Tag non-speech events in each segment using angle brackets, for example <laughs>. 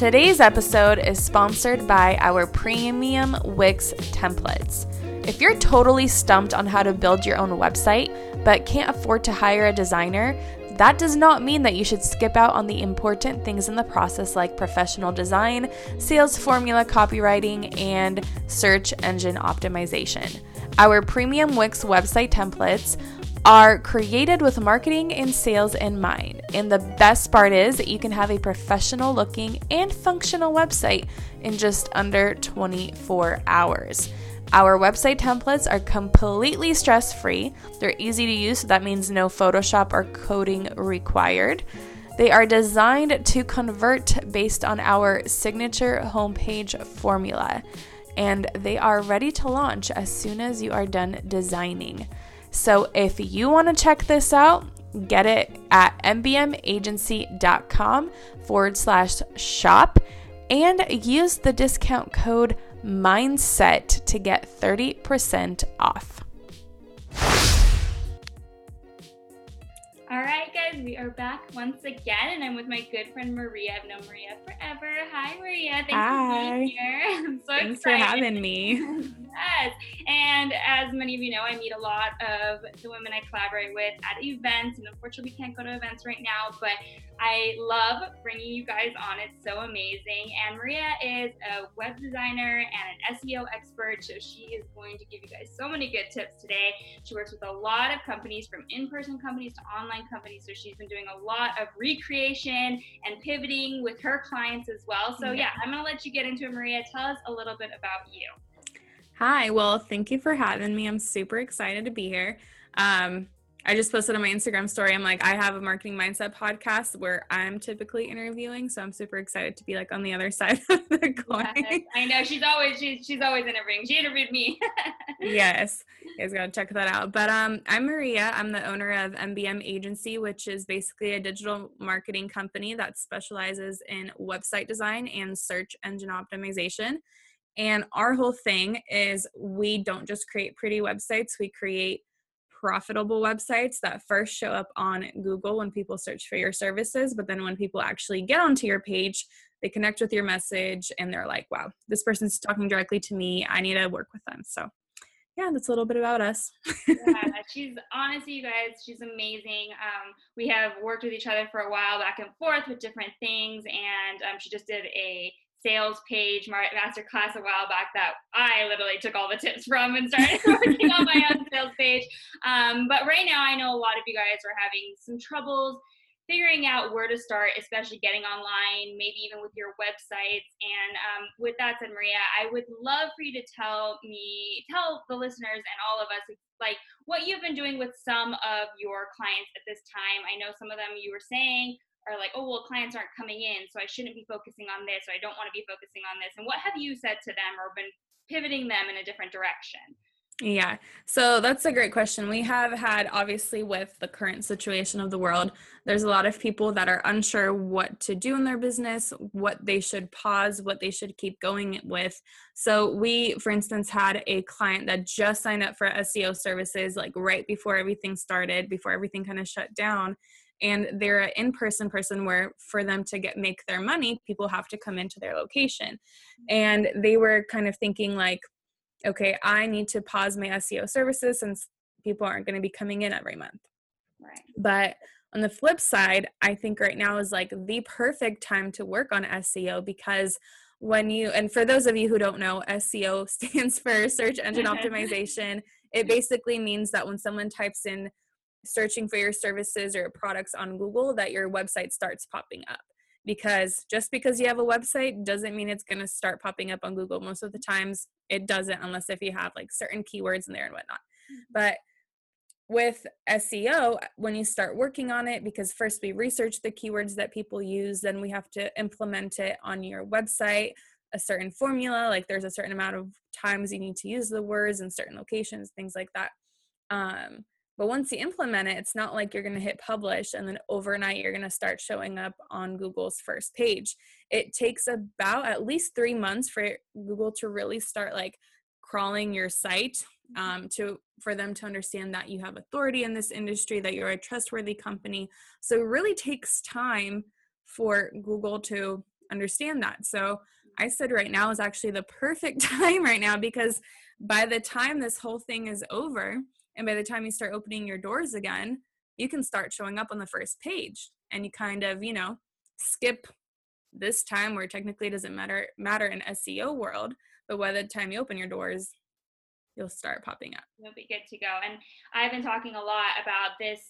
Today's episode is sponsored by our premium Wix templates. If you're totally stumped on how to build your own website but can't afford to hire a designer, that does not mean that you should skip out on the important things in the process like professional design, sales formula copywriting, and search engine optimization. Our premium Wix website templates are created with marketing and sales in mind. And the best part is that you can have a professional looking and functional website in just under 24 hours. Our website templates are completely stress free. They're easy to use, so that means no Photoshop or coding required. They are designed to convert based on our signature homepage formula, and they are ready to launch as soon as you are done designing. So if you want to check this out, get it at mbmagency.com forward slash shop and use the discount code mindset to get 30% off. All right, guys, we are back once again, and I'm with my good friend Mariya. I've known Mariya forever. Hi, Mariya. Thanks Hi. for being here. <laughs> I'm so Thanks excited. for having me. <laughs> yes. And as many of you know, I meet a lot of the women I collaborate with at events, and unfortunately, we can't go to events right now, but I love bringing you guys on. It's so amazing. And Mariya is a web designer and an SEO expert, so she is going to give you guys so many good tips today. She works with a lot of companies, from in person companies to online companies, so she's been doing a lot of recreation and pivoting with her clients as well. So, yeah, I'm going to let you get into it, Mariya. Tell us a little bit about you. Hi, well, thank you for having me. I'm super excited to be here. Um, I just posted on my Instagram story. I'm like, I have a marketing mindset podcast where I'm typically interviewing, so I'm super excited to be like on the other <laughs> side of the coin. Yes, I know she's always she's she's always interviewing. She interviewed me. <laughs> yes, you guys gotta check that out. But um, I'm Mariya. I'm the owner of MBM Agency, which is basically a digital marketing company that specializes in website design and search engine optimization. And our whole thing is we don't just create pretty websites; we create profitable websites that first show up on Google when people search for your services, but then when people actually get onto your page, they connect with your message and they're like, wow, this person's talking directly to me. I need to work with them. So, yeah, that's a little bit about us. yeah, <laughs> she's honestly, you guys, she's amazing. Um, we have worked with each other for a while back and forth with different things, and um, she just did a sales page master class a while back that I literally took all the tips from and started <laughs> working on my own <laughs> sales page. Um, but right now, I know a lot of you guys are having some troubles figuring out where to start, especially getting online, maybe even with your websites. And um, with that said, Mariya, I would love for you to tell me, tell the listeners and all of us, like what you've been doing with some of your clients at this time. I know some of them you were saying are like, oh, well, clients aren't coming in, so I shouldn't be focusing on this, or I don't want to be focusing on this. And what have you said to them or been pivoting them in a different direction? Yeah, so that's a great question. We have had, obviously, with the current situation of the world, there's a lot of people that are unsure what to do in their business, what they should pause, what they should keep going with. So, we, for instance, had a client that just signed up for SEO services like right before everything started, before everything kind of shut down and they're an in-person person where for them to get make their money people have to come into their location. And they were kind of thinking like okay i need to pause my seo services since people aren't going to be coming in every month. Right. But on the flip side i think right now is like the perfect time to work on seo because when you and for those of you who don't know seo <laughs> stands for search engine <laughs> optimization. It basically means that when someone types in searching for your services or products on Google that your website starts popping up. Because just because you have a website doesn't mean it's going to start popping up on Google. Most of the times it doesn't, unless if you have like certain keywords in there and whatnot. Mm-hmm. But with SEO, when you start working on it, because first we research the keywords that people use, then we have to implement it on your website, a certain formula, like there's a certain amount of times you need to use the words in certain locations, things like that. Um, but once you implement it, it's not like you're going to hit publish and then overnight you're going to start showing up on Google's first page. It takes about at least three months for Google to really start like crawling your site um, to for them to understand that you have authority in this industry, that you're a trustworthy company. So it really takes time for Google to understand that. So I said right now is actually the perfect <laughs> time right now because by the time this whole thing is over and by the time you start opening your doors again, you can start showing up on the first page and you kind of, you know, skip this time where technically it doesn't matter matter in SEO world, but by the time you open your doors, you'll start popping up. You'll be good to go. And I've been talking a lot about this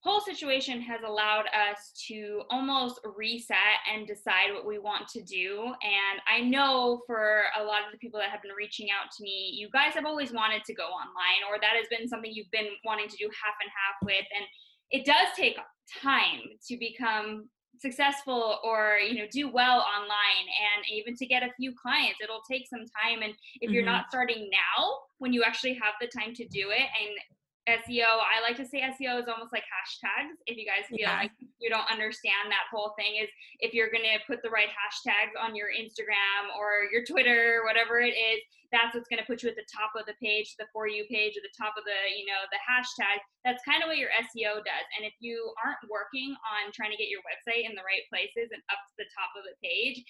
whole situation has allowed us to almost reset and decide what we want to do. And I know for a lot of the people that have been reaching out to me, you guys have always wanted to go online, or that has been something you've been wanting to do half and half with. And it does take time to become successful or you know do well online and even to get a few clients it'll take some time and if mm-hmm. you're not starting now when you actually have the time to do it and SEO, I like to say SEO is almost like hashtags. If you guys feel yeah. like you don't understand that whole thing, is if you're gonna put the right hashtags on your Instagram or your Twitter, whatever it is, that's what's gonna put you at the top of the page, the for you page, or the top of the you know the hashtag. That's kind of what your SEO does. And if you aren't working on trying to get your website in the right places and up to the top of the page,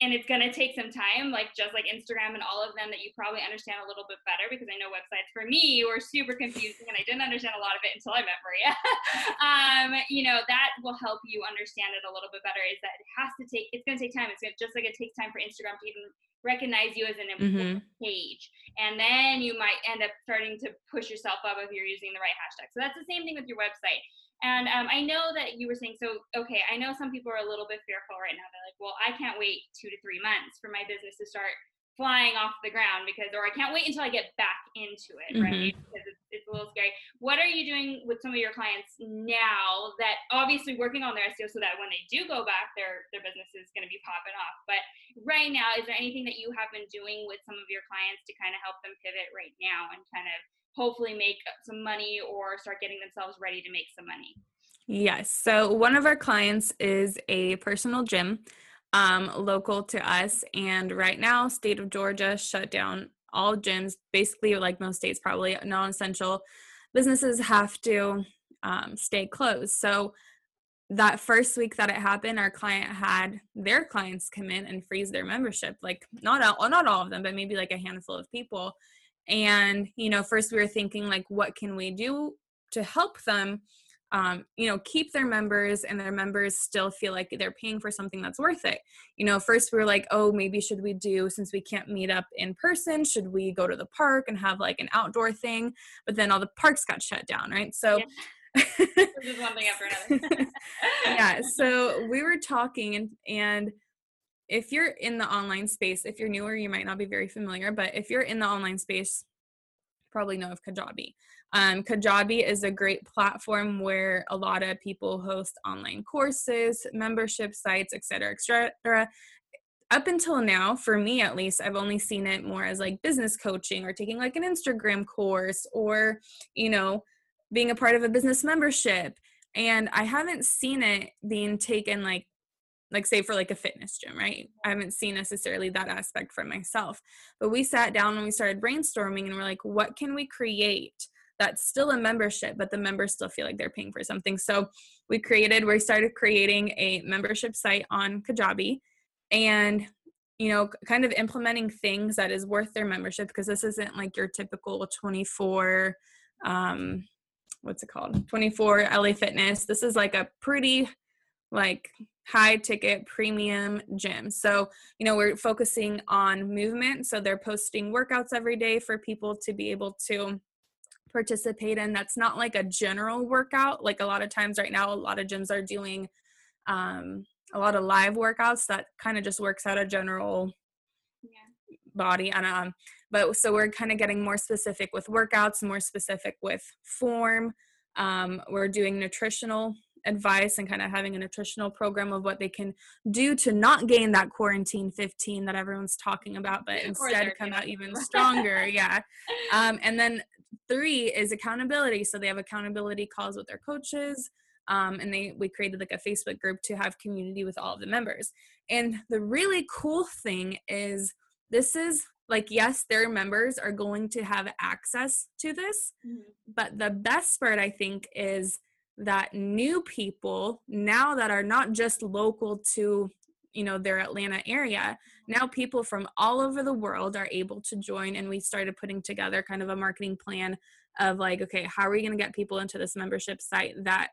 and it's going to take some time like just like instagram and all of them that you probably understand a little bit better because i know websites for me were super confusing and i didn't understand a lot of it until i met mariya. <laughs> Um, you know that will help you understand it a little bit better is that it has to take it's going to take time. It's going to, just like it takes time for instagram to even recognize you as an important mm-hmm. page. And then you might end up starting to push yourself up if you're using the right hashtag. So that's the same thing with your website and um, I know that you were saying, so, okay, I know some people are a little bit fearful right now. They're like, well, I can't wait two to three months for my business to start flying off the ground because, or I can't wait until I get back into it, mm-hmm. right? Because it's, it's a little scary. What are you doing with some of your clients now that obviously working on their SEO so that when they do go back, their, their business is going to be popping off? But right now, is there anything that you have been doing with some of your clients to kind of help them pivot right now and kind of hopefully make some money or start getting themselves ready to make some money. Yes. So one of our clients is a personal gym um, local to us. And right now, state of Georgia shut down all gyms, basically like most states, probably non-essential businesses have to um, stay closed. So that first week that it happened, our client had their clients come in and freeze their membership. Like not all, not all of them, but maybe like a handful of people and you know first we were thinking like what can we do to help them um, you know keep their members and their members still feel like they're paying for something that's worth it. You know first we were like oh maybe should we do since we can't meet up in person should we go to the park and have like an outdoor thing? But then all the parks got shut down right? So yeah. <laughs> just one thing after another. <laughs> Yeah <laughs> so we were talking and and if you're in the online space, if you're newer, you might not be very familiar, but if you're in the online space, probably know of Kajabi. Um, Kajabi is a great platform where a lot of people host online courses, membership sites, etc., etc. Up until now, for me at least, I've only seen it more as like business coaching or taking like an Instagram course or, you know, being a part of a business membership. And I haven't seen it being taken like like say for like a fitness gym right? I haven't seen necessarily that aspect for myself but we sat down and we started brainstorming and we're like what can we create that's still a membership but the members still feel like they're paying for something? So we created we started creating a membership site on kajabi and you know kind of implementing things that is worth their membership because this isn't like your typical 24 um what's it called? 24 la fitness. This is like a pretty like high ticket premium gym. So, you know, we're focusing on movement. So they're posting workouts every day for people to be able to participate in. That's not like a general workout. Like a lot of times right now, a lot of gyms are doing um, a lot of live workouts that kind of just works out a general body and um but so we're kind of getting more specific with workouts more specific with form um, we're doing nutritional advice and kind of having a nutritional program of what they can do to not gain that quarantine 15 that everyone's talking about but instead come out even <laughs> stronger yeah. Um, and then three is accountability. So they have accountability calls with their coaches um, and they we created like a facebook group to have community with all of the members. And the really cool thing is this is like yes their members are going to have access to this mm-hmm. but the best part i think is that new people now that are not just local to you know their atlanta area now people from all over the world are able to join and we started putting together kind of a marketing plan of like okay how are we going to get people into this membership site that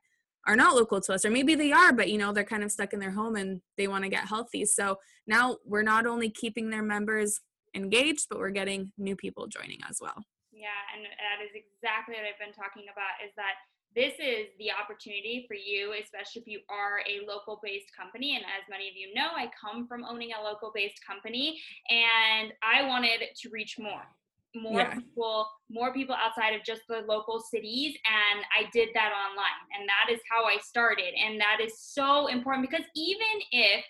are not local to us? Or maybe they are but you know they're kind of stuck in their home and they want to get healthy. So now we're not only keeping their members engaged but we're getting new people joining as well. Yeah and that is exactly what i've been talking about is that this is the opportunity for you, especially if you are a local based company. And as many of you know, I come from owning a local based company and I wanted to reach more more yeah. people more people outside of just the local cities and i did that online and that is how i started and that is so important because even if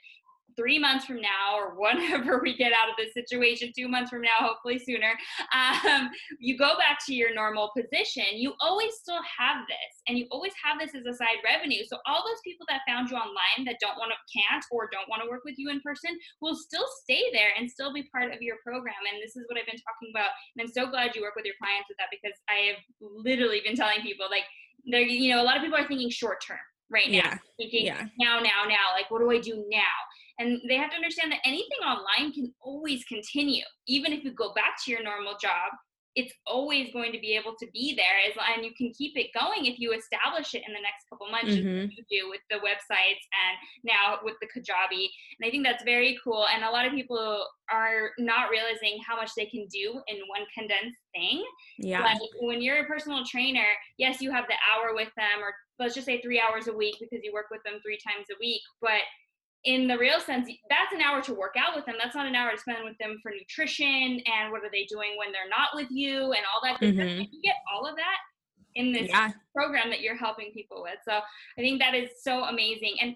three months from now or <laughs> whenever we get out of this situation, two months from now, hopefully sooner, um, you go back to your normal position, you always still have this and you always have this as a side revenue. So all those people that found you online that don't want to, can't, or don't want to work with you in person will still stay there and still be part of your program. And this is what I've been talking about. And I'm so glad you work with your clients with that because I have literally been telling people like, they're, you know, a lot of people are thinking short term right now, yeah. thinking yeah. now, now, now, like, what do I do now? And they have to understand that anything online can always continue. Even if you go back to your normal job, it's always going to be able to be there as, and you can keep it going if you establish it in the next couple months mm-hmm. you do with the websites and now with the kajabi and i think that's very cool and a lot of people are not realizing how much they can do in one condensed thing yeah like when you're a personal trainer yes you have the hour with them or let's just say three hours a week because you work with them three times a week but in the real sense, that's an hour to work out with them. That's not an hour to spend with them for nutrition and what are they doing when they're not with you and all that. Mm-hmm. You get all of that in this yeah. program that you're helping people with. So I think that is so amazing. And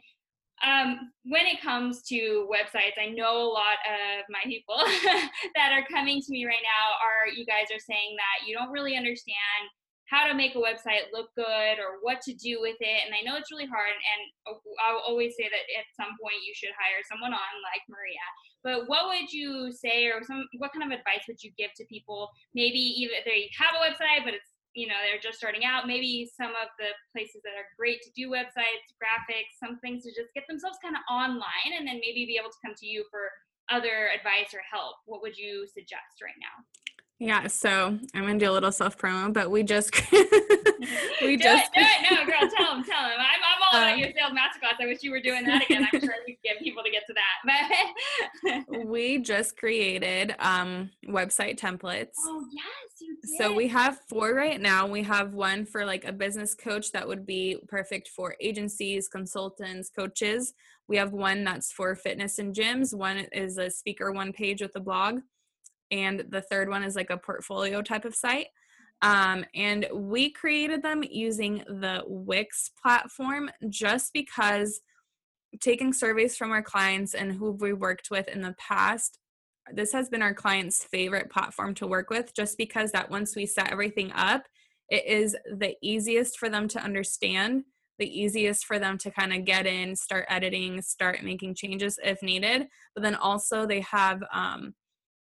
um, when it comes to websites, I know a lot of my people <laughs> that are coming to me right now are you guys are saying that you don't really understand how to make a website look good or what to do with it. And I know it's really hard. And I'll always say that at some point you should hire someone on like Mariya. But what would you say, or some what kind of advice would you give to people? Maybe either they have a website, but it's you know they're just starting out. Maybe some of the places that are great to do websites, graphics, some things to just get themselves kind of online, and then maybe be able to come to you for other advice or help. What would you suggest right now? Yeah, so I'm gonna do a little self promo, but we just <laughs> we do just it, do it. no girl, tell them, tell them. I'm, I'm all about uh, your sales masterclass. I wish you were <laughs> doing that again. I'm sure we get people to get to that. But <laughs> we just created um website templates. Oh yes, you did. So we have four right now. We have one for like a business coach that would be perfect for agencies, consultants, coaches. We have one that's for fitness and gyms. One is a speaker one page with a blog and the third one is like a portfolio type of site. Um, and we created them using the Wix platform just because taking surveys from our clients and who we worked with in the past, this has been our clients' favorite platform to work with just because that once we set everything up, it is the easiest for them to understand, the easiest for them to kind of get in, start editing, start making changes if needed. But then also they have um,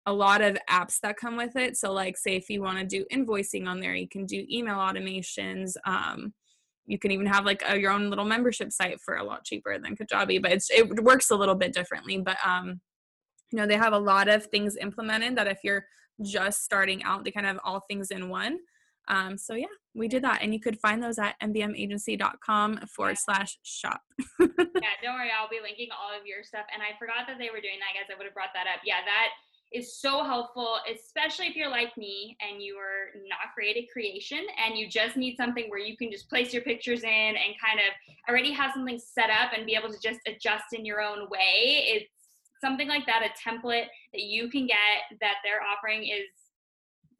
a lot of apps that come with it. So, like, say if you want to do invoicing on there, you can do email automations. Um, you can even have like a, your own little membership site for a lot cheaper than Kajabi, but it's it works a little bit differently. But um, you know, they have a lot of things implemented that if you're just starting out, they kind of have all things in one. Um, so yeah, we did that, and you could find those at mbmagency.com forward slash shop. yeah, don't worry, I'll be linking all of your stuff. And I forgot that they were doing that, guys. I would have brought that up. Yeah, that is so helpful, especially if you're like me and you are not creative creation and you just need something where you can just place your pictures in and kind of already have something set up and be able to just adjust in your own way. It's something like that, a template that you can get that they're offering is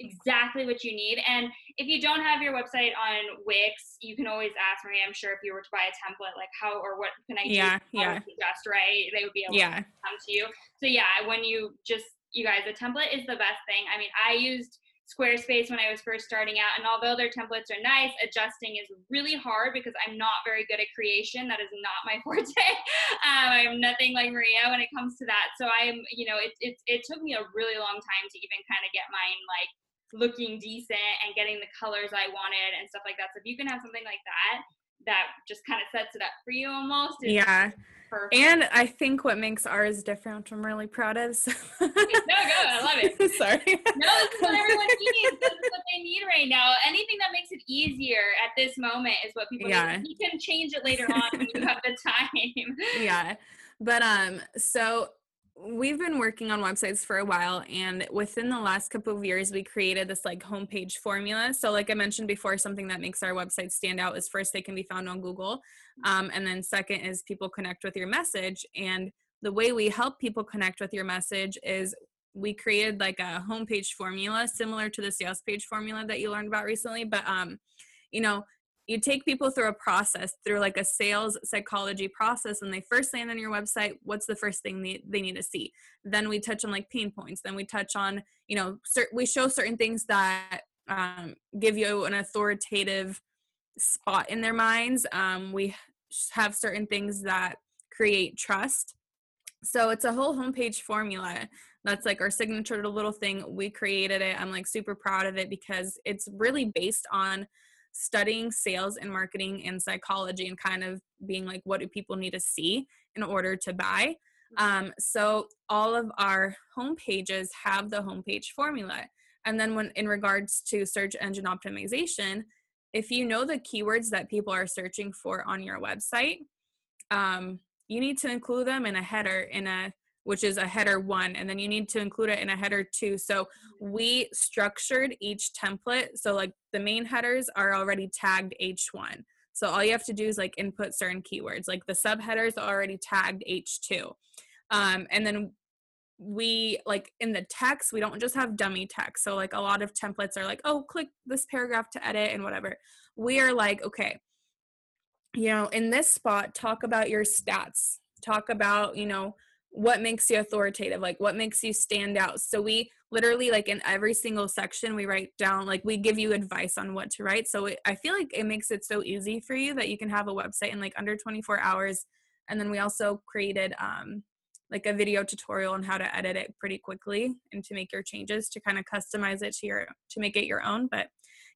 exactly what you need. And if you don't have your website on Wix, you can always ask Mariya. I'm sure if you were to buy a template, like how or what can I yeah, do? Yeah, Just right, they would be able yeah. to come to you. So yeah, when you just you guys, a template is the best thing. I mean, I used Squarespace when I was first starting out, and although their templates are nice, adjusting is really hard because I'm not very good at creation. That is not my <laughs> forte. um, I'm nothing like Mariya when it comes to that. So I'm, you know, it it it took me a really long time to even kind of get mine like looking decent and getting the colors I wanted and stuff like that. So if you can have something like that that just kind of sets it up for you almost. Yeah. Perfect. And I think what makes ours different, I'm really proud of. So. no, go. I love it. <laughs> Sorry. No, this is what everyone needs. This is what they need right now. Anything that makes it easier at this moment is what people yeah. need. You can change it later on when you have the <laughs> time. Yeah. But um, so we've been working on websites for a while and within the last couple of years we created this like homepage formula. So like i mentioned before something that makes our website stand out is first they can be found on google um, and then second is people connect with your message. And the way we help people connect with your message is we created like a homepage formula similar to the sales page formula that you learned about recently but um you know you take people through a process through like a sales psychology process when they first land on your website what's the first thing they, they need to see? Then we touch on like pain points. Then we touch on you know cert- we show certain things that um, give you an authoritative spot in their minds. Um, we have certain things that create trust. So it's a whole homepage formula. That's like our signature little thing. We created it. I'm like super proud of it because it's really based on studying sales and marketing and psychology and kind of being like, what do people need to see in order to buy? Mm-hmm. Um, so all of our home pages have the homepage formula. And then when in regards to search engine optimization, if you know the keywords that people are searching for on your website, um, you need to include them in a header in a which is a header one, and then you need to include it in a header two. So we structured each template. So like the main headers are already tagged H1. So all you have to do is like input certain keywords. Like the subheaders are already tagged H2. Um, and then we like in the text, we don't just have dummy text. So like a lot of templates are like, oh, click this paragraph to edit and whatever. We are like, okay, you know, in this spot, talk about your stats. Talk about, you know, what makes you authoritative? Like what makes you stand out? So we literally like in every single section we write down like we give you advice on what to write. So it, i feel like it makes it so easy for you that you can have a website in like under 24 hours. And then we also created um like a video tutorial on how to edit it pretty quickly and to make your changes to kind of customize it to your to make it your own. But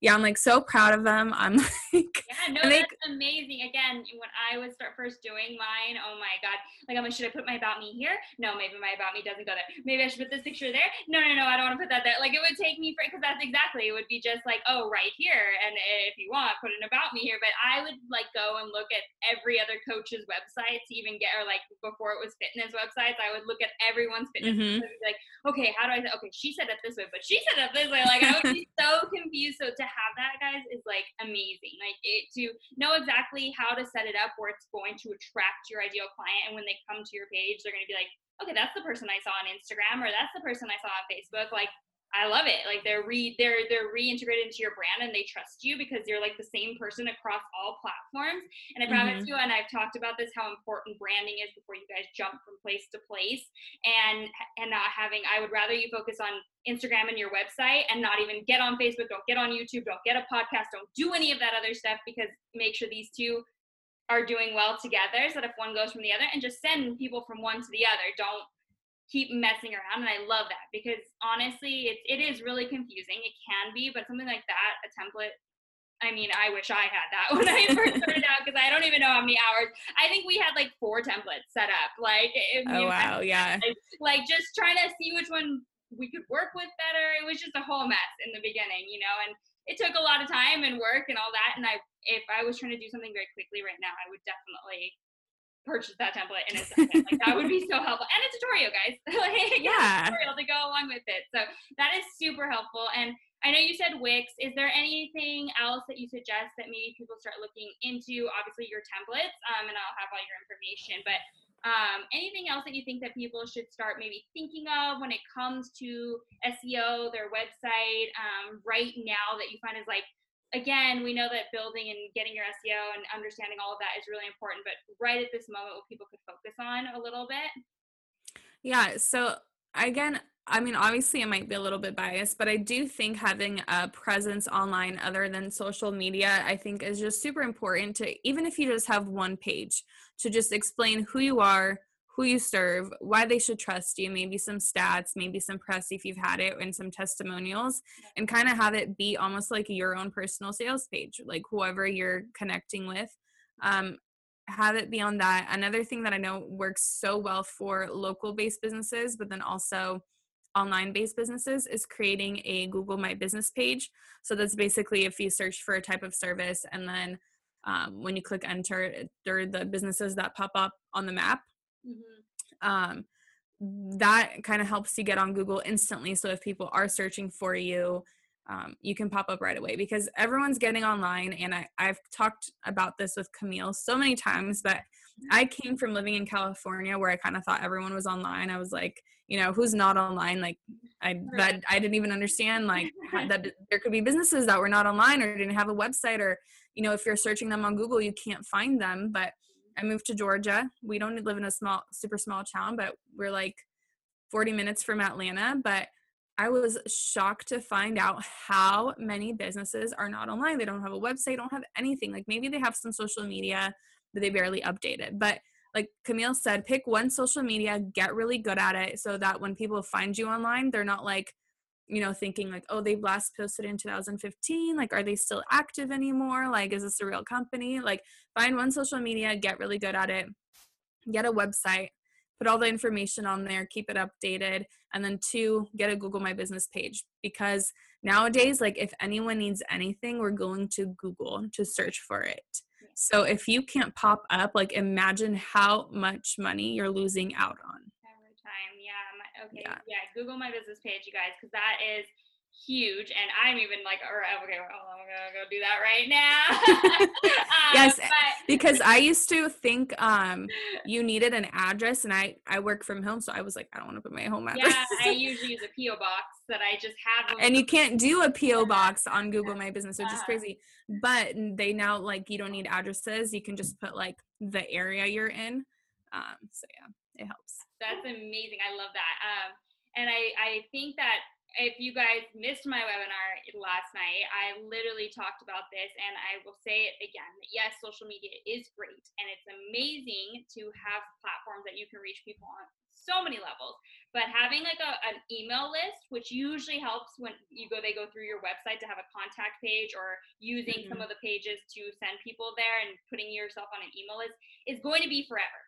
yeah, I'm like so proud of them. I'm <laughs> like, yeah, no, they, that's amazing. Again, when I would start first doing mine, oh my god, like I'm like, should I put my about me here? No, maybe my about me doesn't go there. Maybe I should put this picture there. No, no, no, I don't want to put that there. Like it would take me for because that's exactly it would be just like, oh, right here, and if you want, put an about me here. But I would like go and look at every other coach's website to even get, or like before it was fitness websites, I would look at everyone's fitness. Mm-hmm. like, okay, how do I? Okay, she said it this way, but she said it this way. Like I would be <laughs> so confused. So to have that, guys, is like amazing. Like it to know exactly how to set it up where it's going to attract your ideal client, and when they come to your page, they're going to be like, okay, that's the person I saw on Instagram, or that's the person I saw on Facebook. Like I love it. Like they're re they're they're reintegrated into your brand and they trust you because you're like the same person across all platforms. And I promise mm-hmm. you, and I've talked about this, how important branding is before you guys jump from place to place. And and not having I would rather you focus on Instagram and your website and not even get on Facebook, don't get on YouTube, don't get a podcast, don't do any of that other stuff because make sure these two are doing well together so that if one goes from the other and just send people from one to the other. Don't keep messing around and i love that because honestly it, it is really confusing. It can be but something like that a template i mean i wish i had that <laughs> when i first <laughs> started out because i don't even know how many hours. I think we had like four templates set up like oh wow yeah. like, like just trying to see which one we could work with better. It was just a whole mess in the beginning you know and it took a lot of time and work and all that and i if i was trying to do something very quickly right now i would definitely purchase that template in a second. like that would be so helpful. And a tutorial, guys. <laughs> like, yeah. tutorial to go along with it. So that is super helpful. And I know you said Wix. Is there anything else that you suggest that maybe people start looking into? Obviously, your templates, um, and I'll have all your information. But Um, anything else that you think that people should start maybe thinking of when it comes to SEO, their website, um, right now that you find is like, again, we know that building and getting your SEO and understanding all of that is really important, but right at this moment, what people could focus on a little bit? Yeah. So again, I mean, obviously, it might be a little bit biased, but I do think having a presence online other than social media, I think is just super important to, even if you just have one page, to just explain who you are, who you serve, why they should trust you, maybe some stats, maybe some press if you've had it, and some testimonials, and kind of have it be almost like your own personal sales page, like whoever you're connecting with. Um, have it be on that. Another thing that I know works so well for local based businesses, but then also online based businesses is creating a Google My Business page. So that's basically if you search for a type of service and then um, when you click enter, they're the businesses that pop up on the map. Mm-hmm. Um, that kind of helps you get on Google instantly. So if people are searching for you, um, you can pop up right away because everyone's getting online. And I, I've talked about this with Kamille so many times, but I came from living in California where I kind of thought everyone was online. I was like, you know, who's not online? Like, I that I didn't even understand like <laughs> that there could be businesses that were not online or didn't have a website or, you know, if you're searching them on Google, you can't find them. But I moved to Georgia. We don't live in a small, super small town, but we're like 40 minutes from Atlanta. But I was shocked to find out how many businesses are not online. They don't have a website, don't have anything. Like maybe they have some social media, but they barely update it. But like Kamille said, pick one social media, get really good at it so that when people find you online, they're not like, you know, thinking like, oh, they last posted in 2015. Like, are they still active anymore? Like, is this a real company? Like, find one social media, get really good at it, get a website, put all the information on there, keep it updated, and then two, get a Google My Business page because nowadays, like if anyone needs anything, we're going to Google to search for it. So if you can't pop up, like imagine how much money you're losing out on. Every time, yeah. okay, yeah. yeah. Google My Business page, you guys, because that is huge and i'm even like all right okay well, i'm gonna go do that right now <laughs> <laughs> um, yes but- because i used to think um you needed an address and i i work from home so i was like i don't want to put my home address yeah i <laughs> usually use a po box that i just have and you can't do a po box on google my business which is uh-huh. crazy but they now like you don't need addresses you can just put like the area you're in um so yeah it helps that's amazing i love that um and i i think that if you guys missed my webinar last night, I literally talked about this and I will say it again. Yes, social media is great and it's amazing to have platforms that you can reach people on so many levels. But having like a, an email list, which usually helps when you go, they go through your website to have a contact page or using mm-hmm. some of the pages to send people there and putting yourself on an email list is going to be forever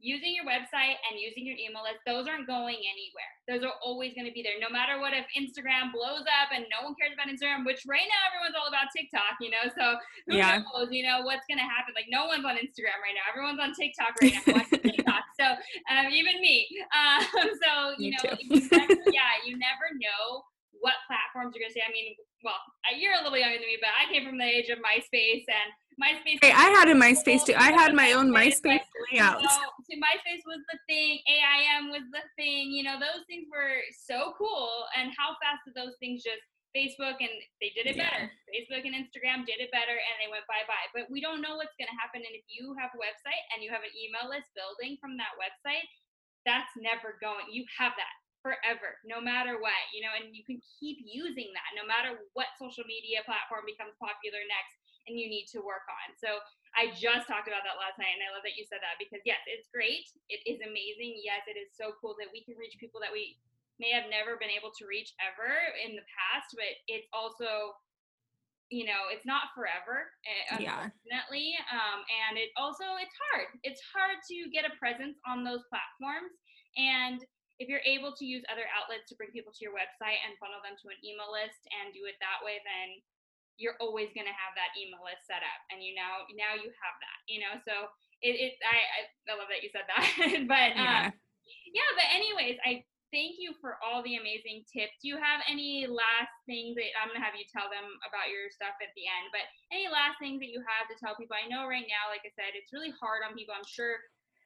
using your website and using your email list, those aren't going anywhere. Those are always going to be there. No matter what, if Instagram blows up and no one cares about Instagram, which right now everyone's all about TikTok, you know, so who yeah. knows, you know, what's going to happen? Like, no one's on Instagram right now. Everyone's on TikTok right now. watching <laughs> TikTok. So, um, even me. <laughs> Um, so, you me know, you never, <laughs> yeah, you never know what platforms you're going to say. I mean, well, uh, you're a little younger than me, but I came from the age of MySpace and MySpace. Hey, I had a MySpace too. I had my own <laughs> MySpace layout. So, so MySpace was the thing. AIM was the thing. You know, those things were so cool. And how fast did those things just Facebook and they did it yeah. better. Facebook and Instagram did it better and they went bye bye. But we don't know what's going to happen. And if you have a website and you have an email list building from that website, that's never going. You have that forever, no matter what, you know, and you can keep using that no matter what social media platform becomes popular next and you need to work on. So I just talked about that last night, and I love that you said that because yes, it's great. It is amazing. Yes, it is so cool that we can reach people that we may have never been able to reach ever in the past, but it's also you know it's not forever eh, unfortunately yeah. um, and it also it's hard it's hard to get a presence on those platforms and if you're able to use other outlets to bring people to your website and funnel them to an email list and do it that way then you're always going to have that email list set up and you now now you have that you know? So it, it I, I love that you said that <laughs> but yeah. Um, yeah but anyways i thank you for all the amazing tips. Do you have any last things that i'm going to have you tell them about your stuff at the end but any last things that you have to tell people? I know right now like i said it's really hard on people i'm sure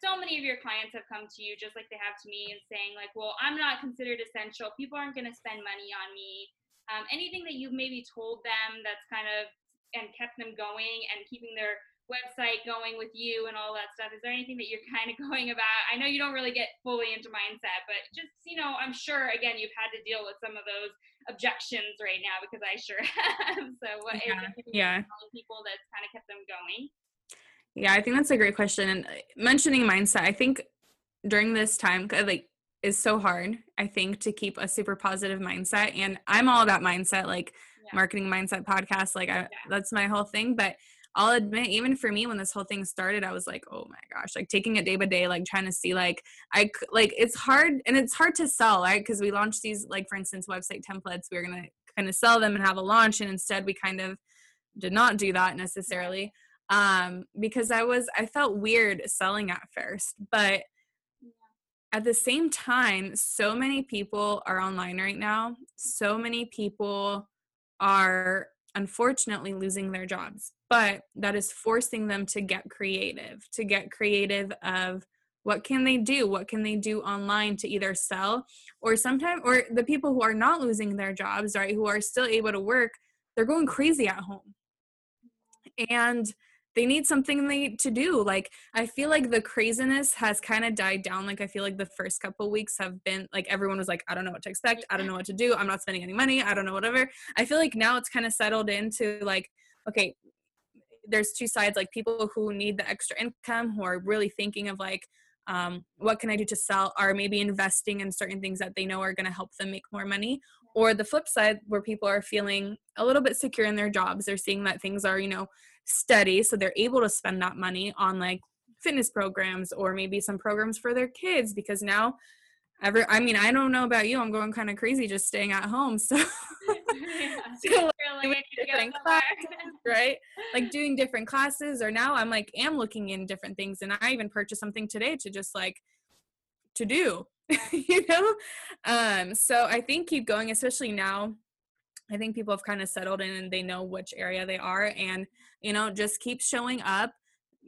so many of your clients have come to you just like they have to me and saying like, well, I'm not considered essential. People aren't going to spend money on me. Um, anything that you've maybe told them that's kind of and kept them going and keeping their website going with you and all that stuff. Is there anything that you're <laughs> kind of going about? I know you don't really get fully into mindset, but just, you know, I'm sure again you've had to deal with some of those objections right now because I sure <laughs> have. So what yeah. yeah. people that's kind of kept them going? Yeah, I think that's a great question. And uh, mentioning mindset, I think during this time, like, is so hard, I think, to keep a super positive mindset. And I'm all about mindset, like yeah. marketing mindset podcast. Like, I, yeah. that's my whole thing. But I'll admit, even for me, when this whole thing started, I was like, oh my gosh, like taking it day by day, like trying to see, like, I like it's hard and it's hard to sell, right? Because we launched these, like, for instance, website templates, we were going to kind of sell them and have a launch. And instead, we kind of did not do that necessarily um, because I was, I felt weird selling at first. But at the same time, so many people are online right now. So many people are unfortunately losing their jobs but that is forcing them to get creative to get creative of what can they do what can they do online to either sell or sometimes or the people who are not losing their jobs right who are still able to work they're going crazy at home and they need something they to do like i feel like the craziness has kind of died down like i feel like the first couple weeks have been like everyone was like i don't know what to expect i don't know what to do i'm not spending any money i don't know whatever. I feel like now it's kind of settled into like okay there's two sides like people who need the extra income who are really thinking of like um, what can i do to sell are maybe investing in certain things that they know are going to help them make more money or the flip side where people are feeling a little bit secure in their jobs they're seeing that things are you know steady so they're able to spend that money on like fitness programs or maybe some programs for their kids because now ever i mean i don't know about you i'm going kind of crazy just staying at home <laughs> so, yeah. so like, different classes, right like doing different classes or now i'm like am looking in different things and i even purchased something today to just like to do <laughs> you know um so i think keep going especially now i think people have kind of settled in and they know which area they are and you know just keep showing up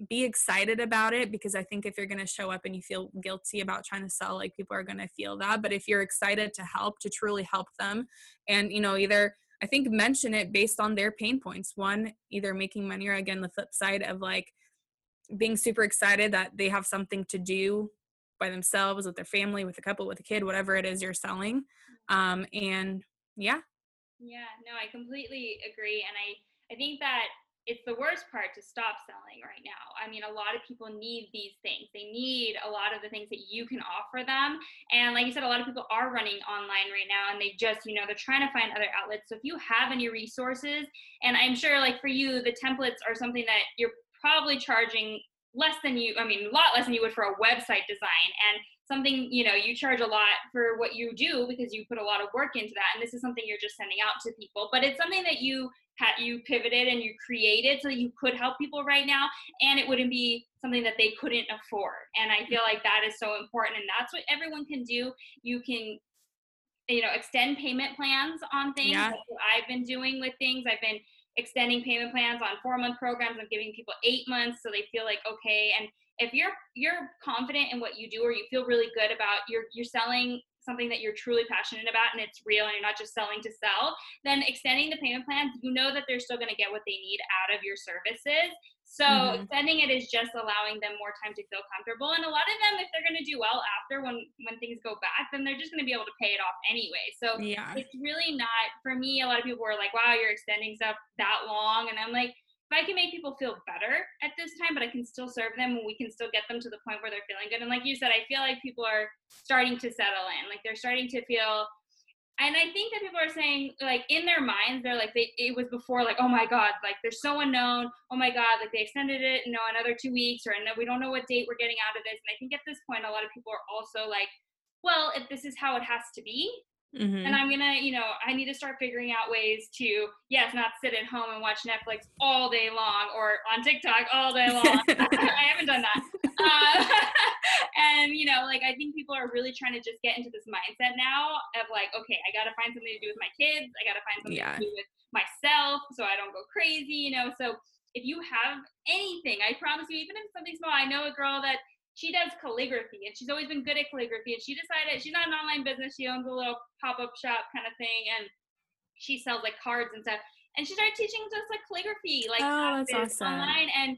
be excited about it because I think if you're going to show up and you feel guilty about trying to sell, like people are going to feel that. But if you're excited to help, to truly help them, and you know, either I think mention it based on their pain points. One, either making money, or again, the flip side of like being super excited that they have something to do by themselves with their family, with a couple, with a kid, whatever it is you're selling. Um, and yeah. Yeah, no, I completely agree. And I, I think that it's the worst part to stop selling right now. I mean, a lot of people need these things. They need a lot of the things that you can offer them. And like you said, a lot of people are running online right now and they just, you know, they're trying to find other outlets. So if you have any resources, and I'm sure like for you, the templates are something that you're probably charging less than you, I mean, a lot less than you would for a website design. And something you know you charge a lot for what you do because you put a lot of work into that and this is something you're just sending out to people but it's something that you had you pivoted and you created so that you could help people right now and it wouldn't be something that they couldn't afford and i feel like that is so important and that's what everyone can do. You can you know extend payment plans on things yeah. i've been doing with things. I've been extending payment plans on four month programs. I'm giving people eight months so they feel like okay and if you're you're confident in what you do or you feel really good about you're you're selling something that you're truly passionate about and it's real and you're not just selling to sell, then extending the payment plans, you know that they're still going to get what they need out of your services. So mm-hmm. extending it is just allowing them more time to feel comfortable. And a lot of them, if they're going to do well after when when things go back, then they're just going to be able to pay it off anyway. So yeah. it's really not for me. A lot of people were like, "Wow, you're extending stuff that long," and I'm like, I can make people feel better at this time, but I can still serve them and we can still get them to the point where they're feeling good. And like you said, I feel like people are starting to settle in. Like they're starting to feel and I think that people are saying like in their minds, they're like they it was before like, oh my God, like they're so unknown. Oh my God, like they extended it, you know, another two weeks or we don't know what date we're getting out of this. And I think at this point a lot of people are also like, well, if this is how it has to be, Mm-hmm. And I'm gonna, you know, I need to start figuring out ways to, yes, not sit at home and watch Netflix all day long or on TikTok all day long. <laughs> <laughs> I haven't done that. Uh, <laughs> and you know, like I think people are really trying to just get into this mindset now of like, okay, I gotta find something to do with my kids. I gotta find something yeah. to do with myself so I don't go crazy, you know. So if you have anything, I promise you, even if something small, I know a girl that she does calligraphy and she's always been good at calligraphy and she decided she's not an online business she owns a little pop-up shop kind of thing and she sells like cards and stuff and she started teaching us like calligraphy like oh, that's awesome. online and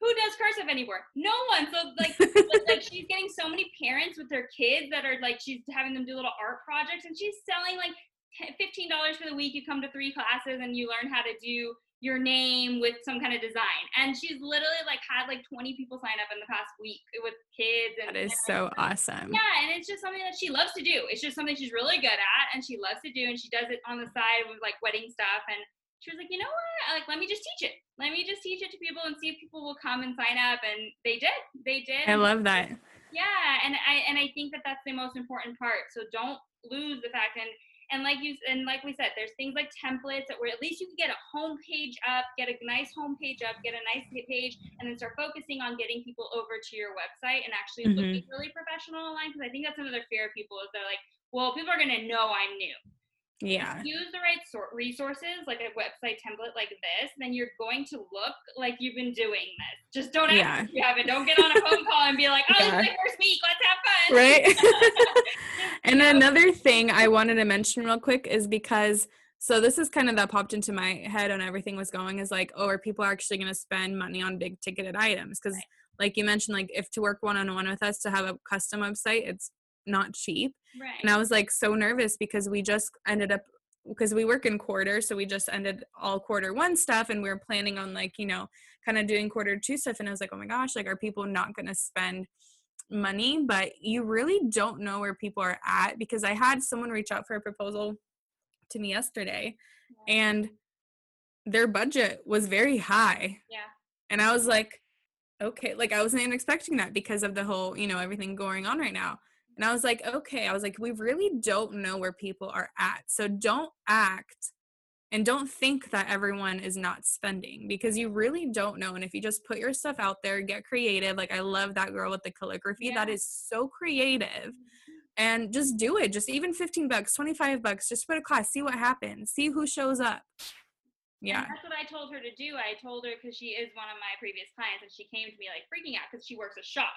who does cursive anymore no one so like <laughs> like she's getting so many parents with their kids that are like she's having them do little art projects and she's selling like $15 for the week you come to three classes and you learn how to do your name with some kind of design. And she's literally like had like 20 people sign up in the past week with kids. And, that is so awesome. Yeah, and it's just something that she loves to do. It's just something she's really good at and she loves to do. And she does it on the side with like wedding stuff. And she was like, you know what? Like, let me just teach it. Let me just teach it to people and see if people will come and sign up. And they did. They did. I love that. Yeah, and I and I think that that's the most important part. So don't lose the fact and and like you and like we said, there's things like templates that where at least you can get a home page up, get a nice home page up, get a nice page, and then start focusing on getting people over to your website and actually mm-hmm. looking really professional online. Because I think that's another fear of people is they're like, well, people are gonna know I'm new. Yeah. use the right sort resources like a website template like this, then you're going to look like you've been doing this. Just don't ask yeah. if you haven't. Don't get on a phone call and be like, oh, yeah. this is my first week. Let's have fun. Right. <laughs> <laughs> and another thing I wanted to mention real quick is because so this is kind of that popped into my head when everything was going is like, oh, are people actually going to spend money on big ticketed items? Because right. like you mentioned, like if to work one on one with us to have a custom website, it's not cheap. Right. And I was like so nervous because we just ended up because we work in quarter, so we just ended all quarter one stuff and we were planning on like, you know, kind of doing quarter two stuff. And I was like, oh my gosh, like are people not gonna spend money? But you really don't know where people are at because I had someone reach out for a proposal to me yesterday yeah. and their budget was very high. Yeah. And I was like, okay, like I wasn't even expecting that because of the whole, you know, everything going on right now. And I was like, okay, I was like, we really don't know where people are at. So don't act and don't think that everyone is not spending because you really don't know. And if you just put your stuff out there, get creative. Like I love that girl with the calligraphy. Yeah. That is so creative. And just do it. Just even 15 bucks, 25 bucks, just put a class, see what happens, see who shows up. Yeah. And that's what I told her to do. I told her because she is one of my previous clients and she came to me like freaking out because she works a shop.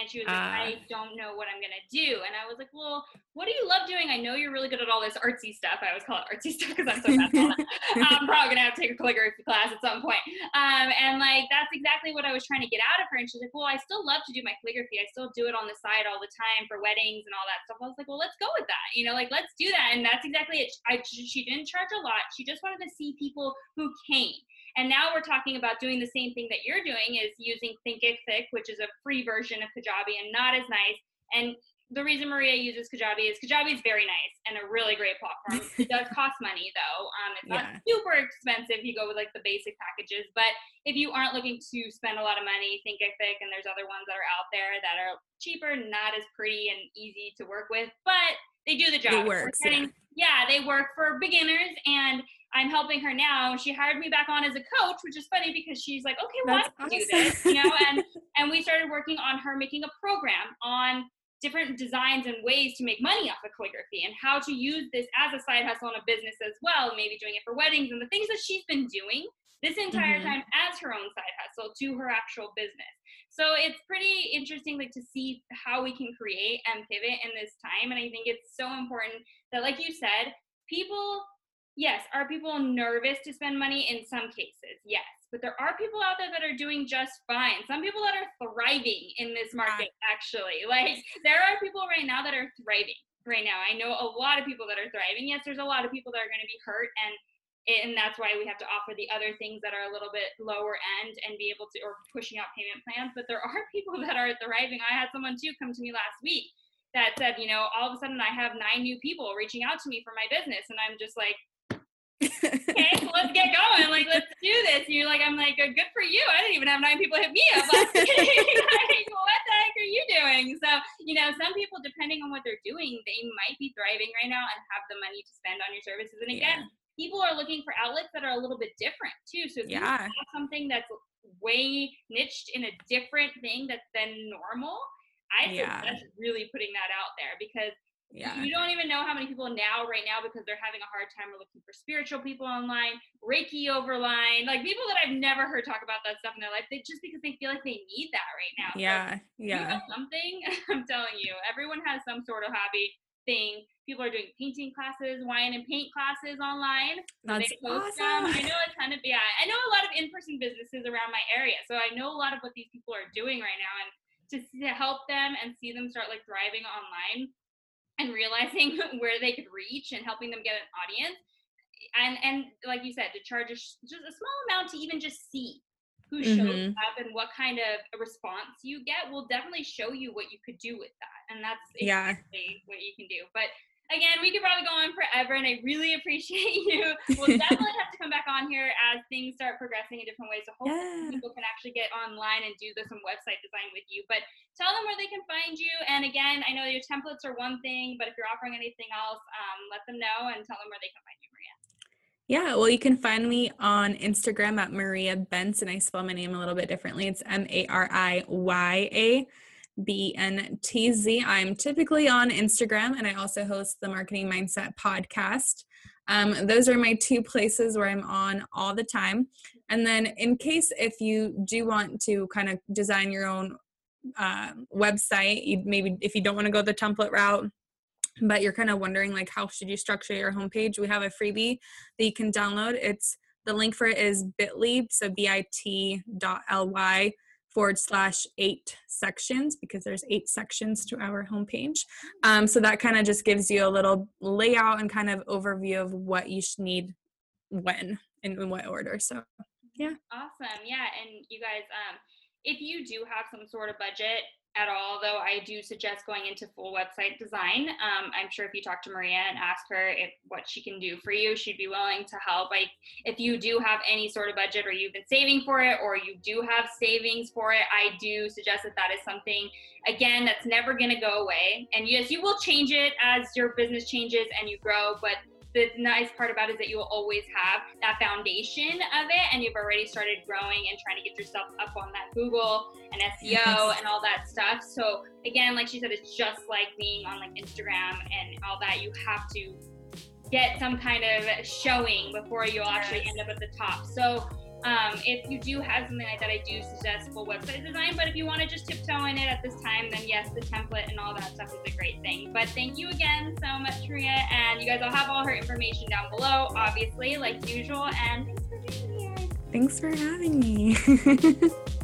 And she was like, uh, I don't know what I'm gonna do. And I was like, Well, what do you love doing? I know you're really good at all this artsy stuff. I always call it artsy <laughs> stuff because I'm so bad <laughs> I'm probably gonna have to take a calligraphy class at some point. Um, and like that's exactly what I was trying to get out of her. And she's like, Well, I still love to do my calligraphy. I still do it on the side all the time for weddings and all that stuff. I was like, Well, let's go with that. You know, like let's do that. And that's exactly it. I she didn't charge a lot. She just wanted to see people who came. And now we're talking about doing the same thing that you're doing is using Thinkific, which is a free version of Kajabi and not as nice. And the reason Mariya uses Kajabi is Kajabi is very nice and a really great platform. <laughs> it does cost money though. Um, it's not super expensive. You go with like the basic packages, but if you aren't looking to spend a lot of money, Thinkific and there's other ones that are out there that are cheaper, not as pretty and easy to work with, but they do the job. It works. Getting, yeah. yeah, they work for beginners and I'm helping her now. She hired me back on as a coach, which is funny because she's like, okay, well, can do this, you know, and <laughs> and we started working on her making a program on different designs and ways to make money off of calligraphy and how to use this as a side hustle and a business as well, maybe doing it for weddings and the things that she's been doing this entire mm-hmm. time as her own side hustle to her actual business. So it's pretty interesting like to see how we can create and pivot in this time and I think it's so important that like you said, people yes, are people nervous to spend money? In some cases, yes. But there are people out there that are doing just fine. Some people that are thriving in this market, actually. <laughs> Like, there are people right now that are thriving right now. I know a lot of people that are thriving. Yes, there's a lot of people that are going to be hurt and and that's why we have to offer the other things that are a little bit lower end and be able to or pushing out payment plans but there are <laughs> people that are thriving i had someone too come to me last week that said you know all of a sudden i have nine new people reaching out to me for my business and i'm just like okay, so let's get going. Like, let's do this. And you're like, I'm like, good for you. I didn't even have nine people hit me up. <laughs> like, what the heck are you doing? So, you know, some people, depending on what they're doing, they might be thriving right now and have the money to spend on your services. And again, yeah. people are looking for outlets that are a little bit different too. So if yeah. you have something that's way niched in a different thing that's than normal, I yeah. suggest really putting that out there because yeah. You don't even know how many people now, right now, because they're having a hard time looking for spiritual people online, Reiki overline, like people that I've never heard talk about that stuff in their life. They just because they feel like they need that right now. Yeah, so yeah. something. <laughs> I'm telling you, everyone has some sort of hobby thing. People are doing painting classes, wine and paint classes online. That's awesome. I know a ton of yeah. I know a lot of in-person businesses around my area, so I know a lot of what these people are doing right now, and to, to help them and see them start like thriving online and realizing <laughs> where they could reach and helping them get an audience and and like you said to charge a, just a small amount to even just see who shows mm-hmm. up and what kind of response you get will definitely show you what you could do with that and that's exactly yeah. what you can do but again, we could probably go on forever, and I really appreciate <laughs> you. We'll <laughs> definitely have to come back on here as things start progressing in different ways. So hopefully yeah. people can actually get online and do the, some website design with you. But tell them where they can find you. And again, I know your templates are one thing, but if you're offering anything else, um, let them know and tell them where they can find you, Mariya. Yeah, well, you can find me on Instagram at Mariya Bentz, and I spell my name a little bit differently. It's M A R I Y A B N T Z. I'm typically on Instagram and I also host the Marketing Mindset podcast. Um, those are my two places where I'm on all the time. And then, in case if you do want to kind of design your own uh, website, you maybe if you don't want to go the template route, but you're kind of wondering like how should you structure your homepage, we have a freebie that you can download. It's the link for it is bit.ly, so bit.ly forward slash eight sections because there's eight sections to our homepage. Um, so that kind of just gives you a little layout and kind of overview of what you should need when and in what order. So yeah. Awesome. Yeah. And you guys, um, if you do have some sort of budget at all, though, I do suggest going into full website design. Um, I'm sure if you talk to Mariya and ask her if what she can do for you, she'd be willing to help. Like if you do have any sort of budget, or you've been saving for it, or you do have savings for it, I do suggest that that is something again that's never going to go away. And yes, you will change it as your business changes and you grow, but the nice part about it is that you will always have that foundation of it and you've already started growing and trying to get yourself up on that Google and SEO yes. and all that stuff. So again, like she said, it's just like being on like Instagram and all that. You have to get some kind of showing before you'll actually end up at the top. So um, if you do have something like that, I do suggest full website design. But if you want to just tiptoe in it at this time, then yes, the template and all that stuff is a great thing. But thank you again so much, Mariya. And you guys will have all her information down below, obviously, like usual. And thanks for being here. Thanks for having me. <laughs>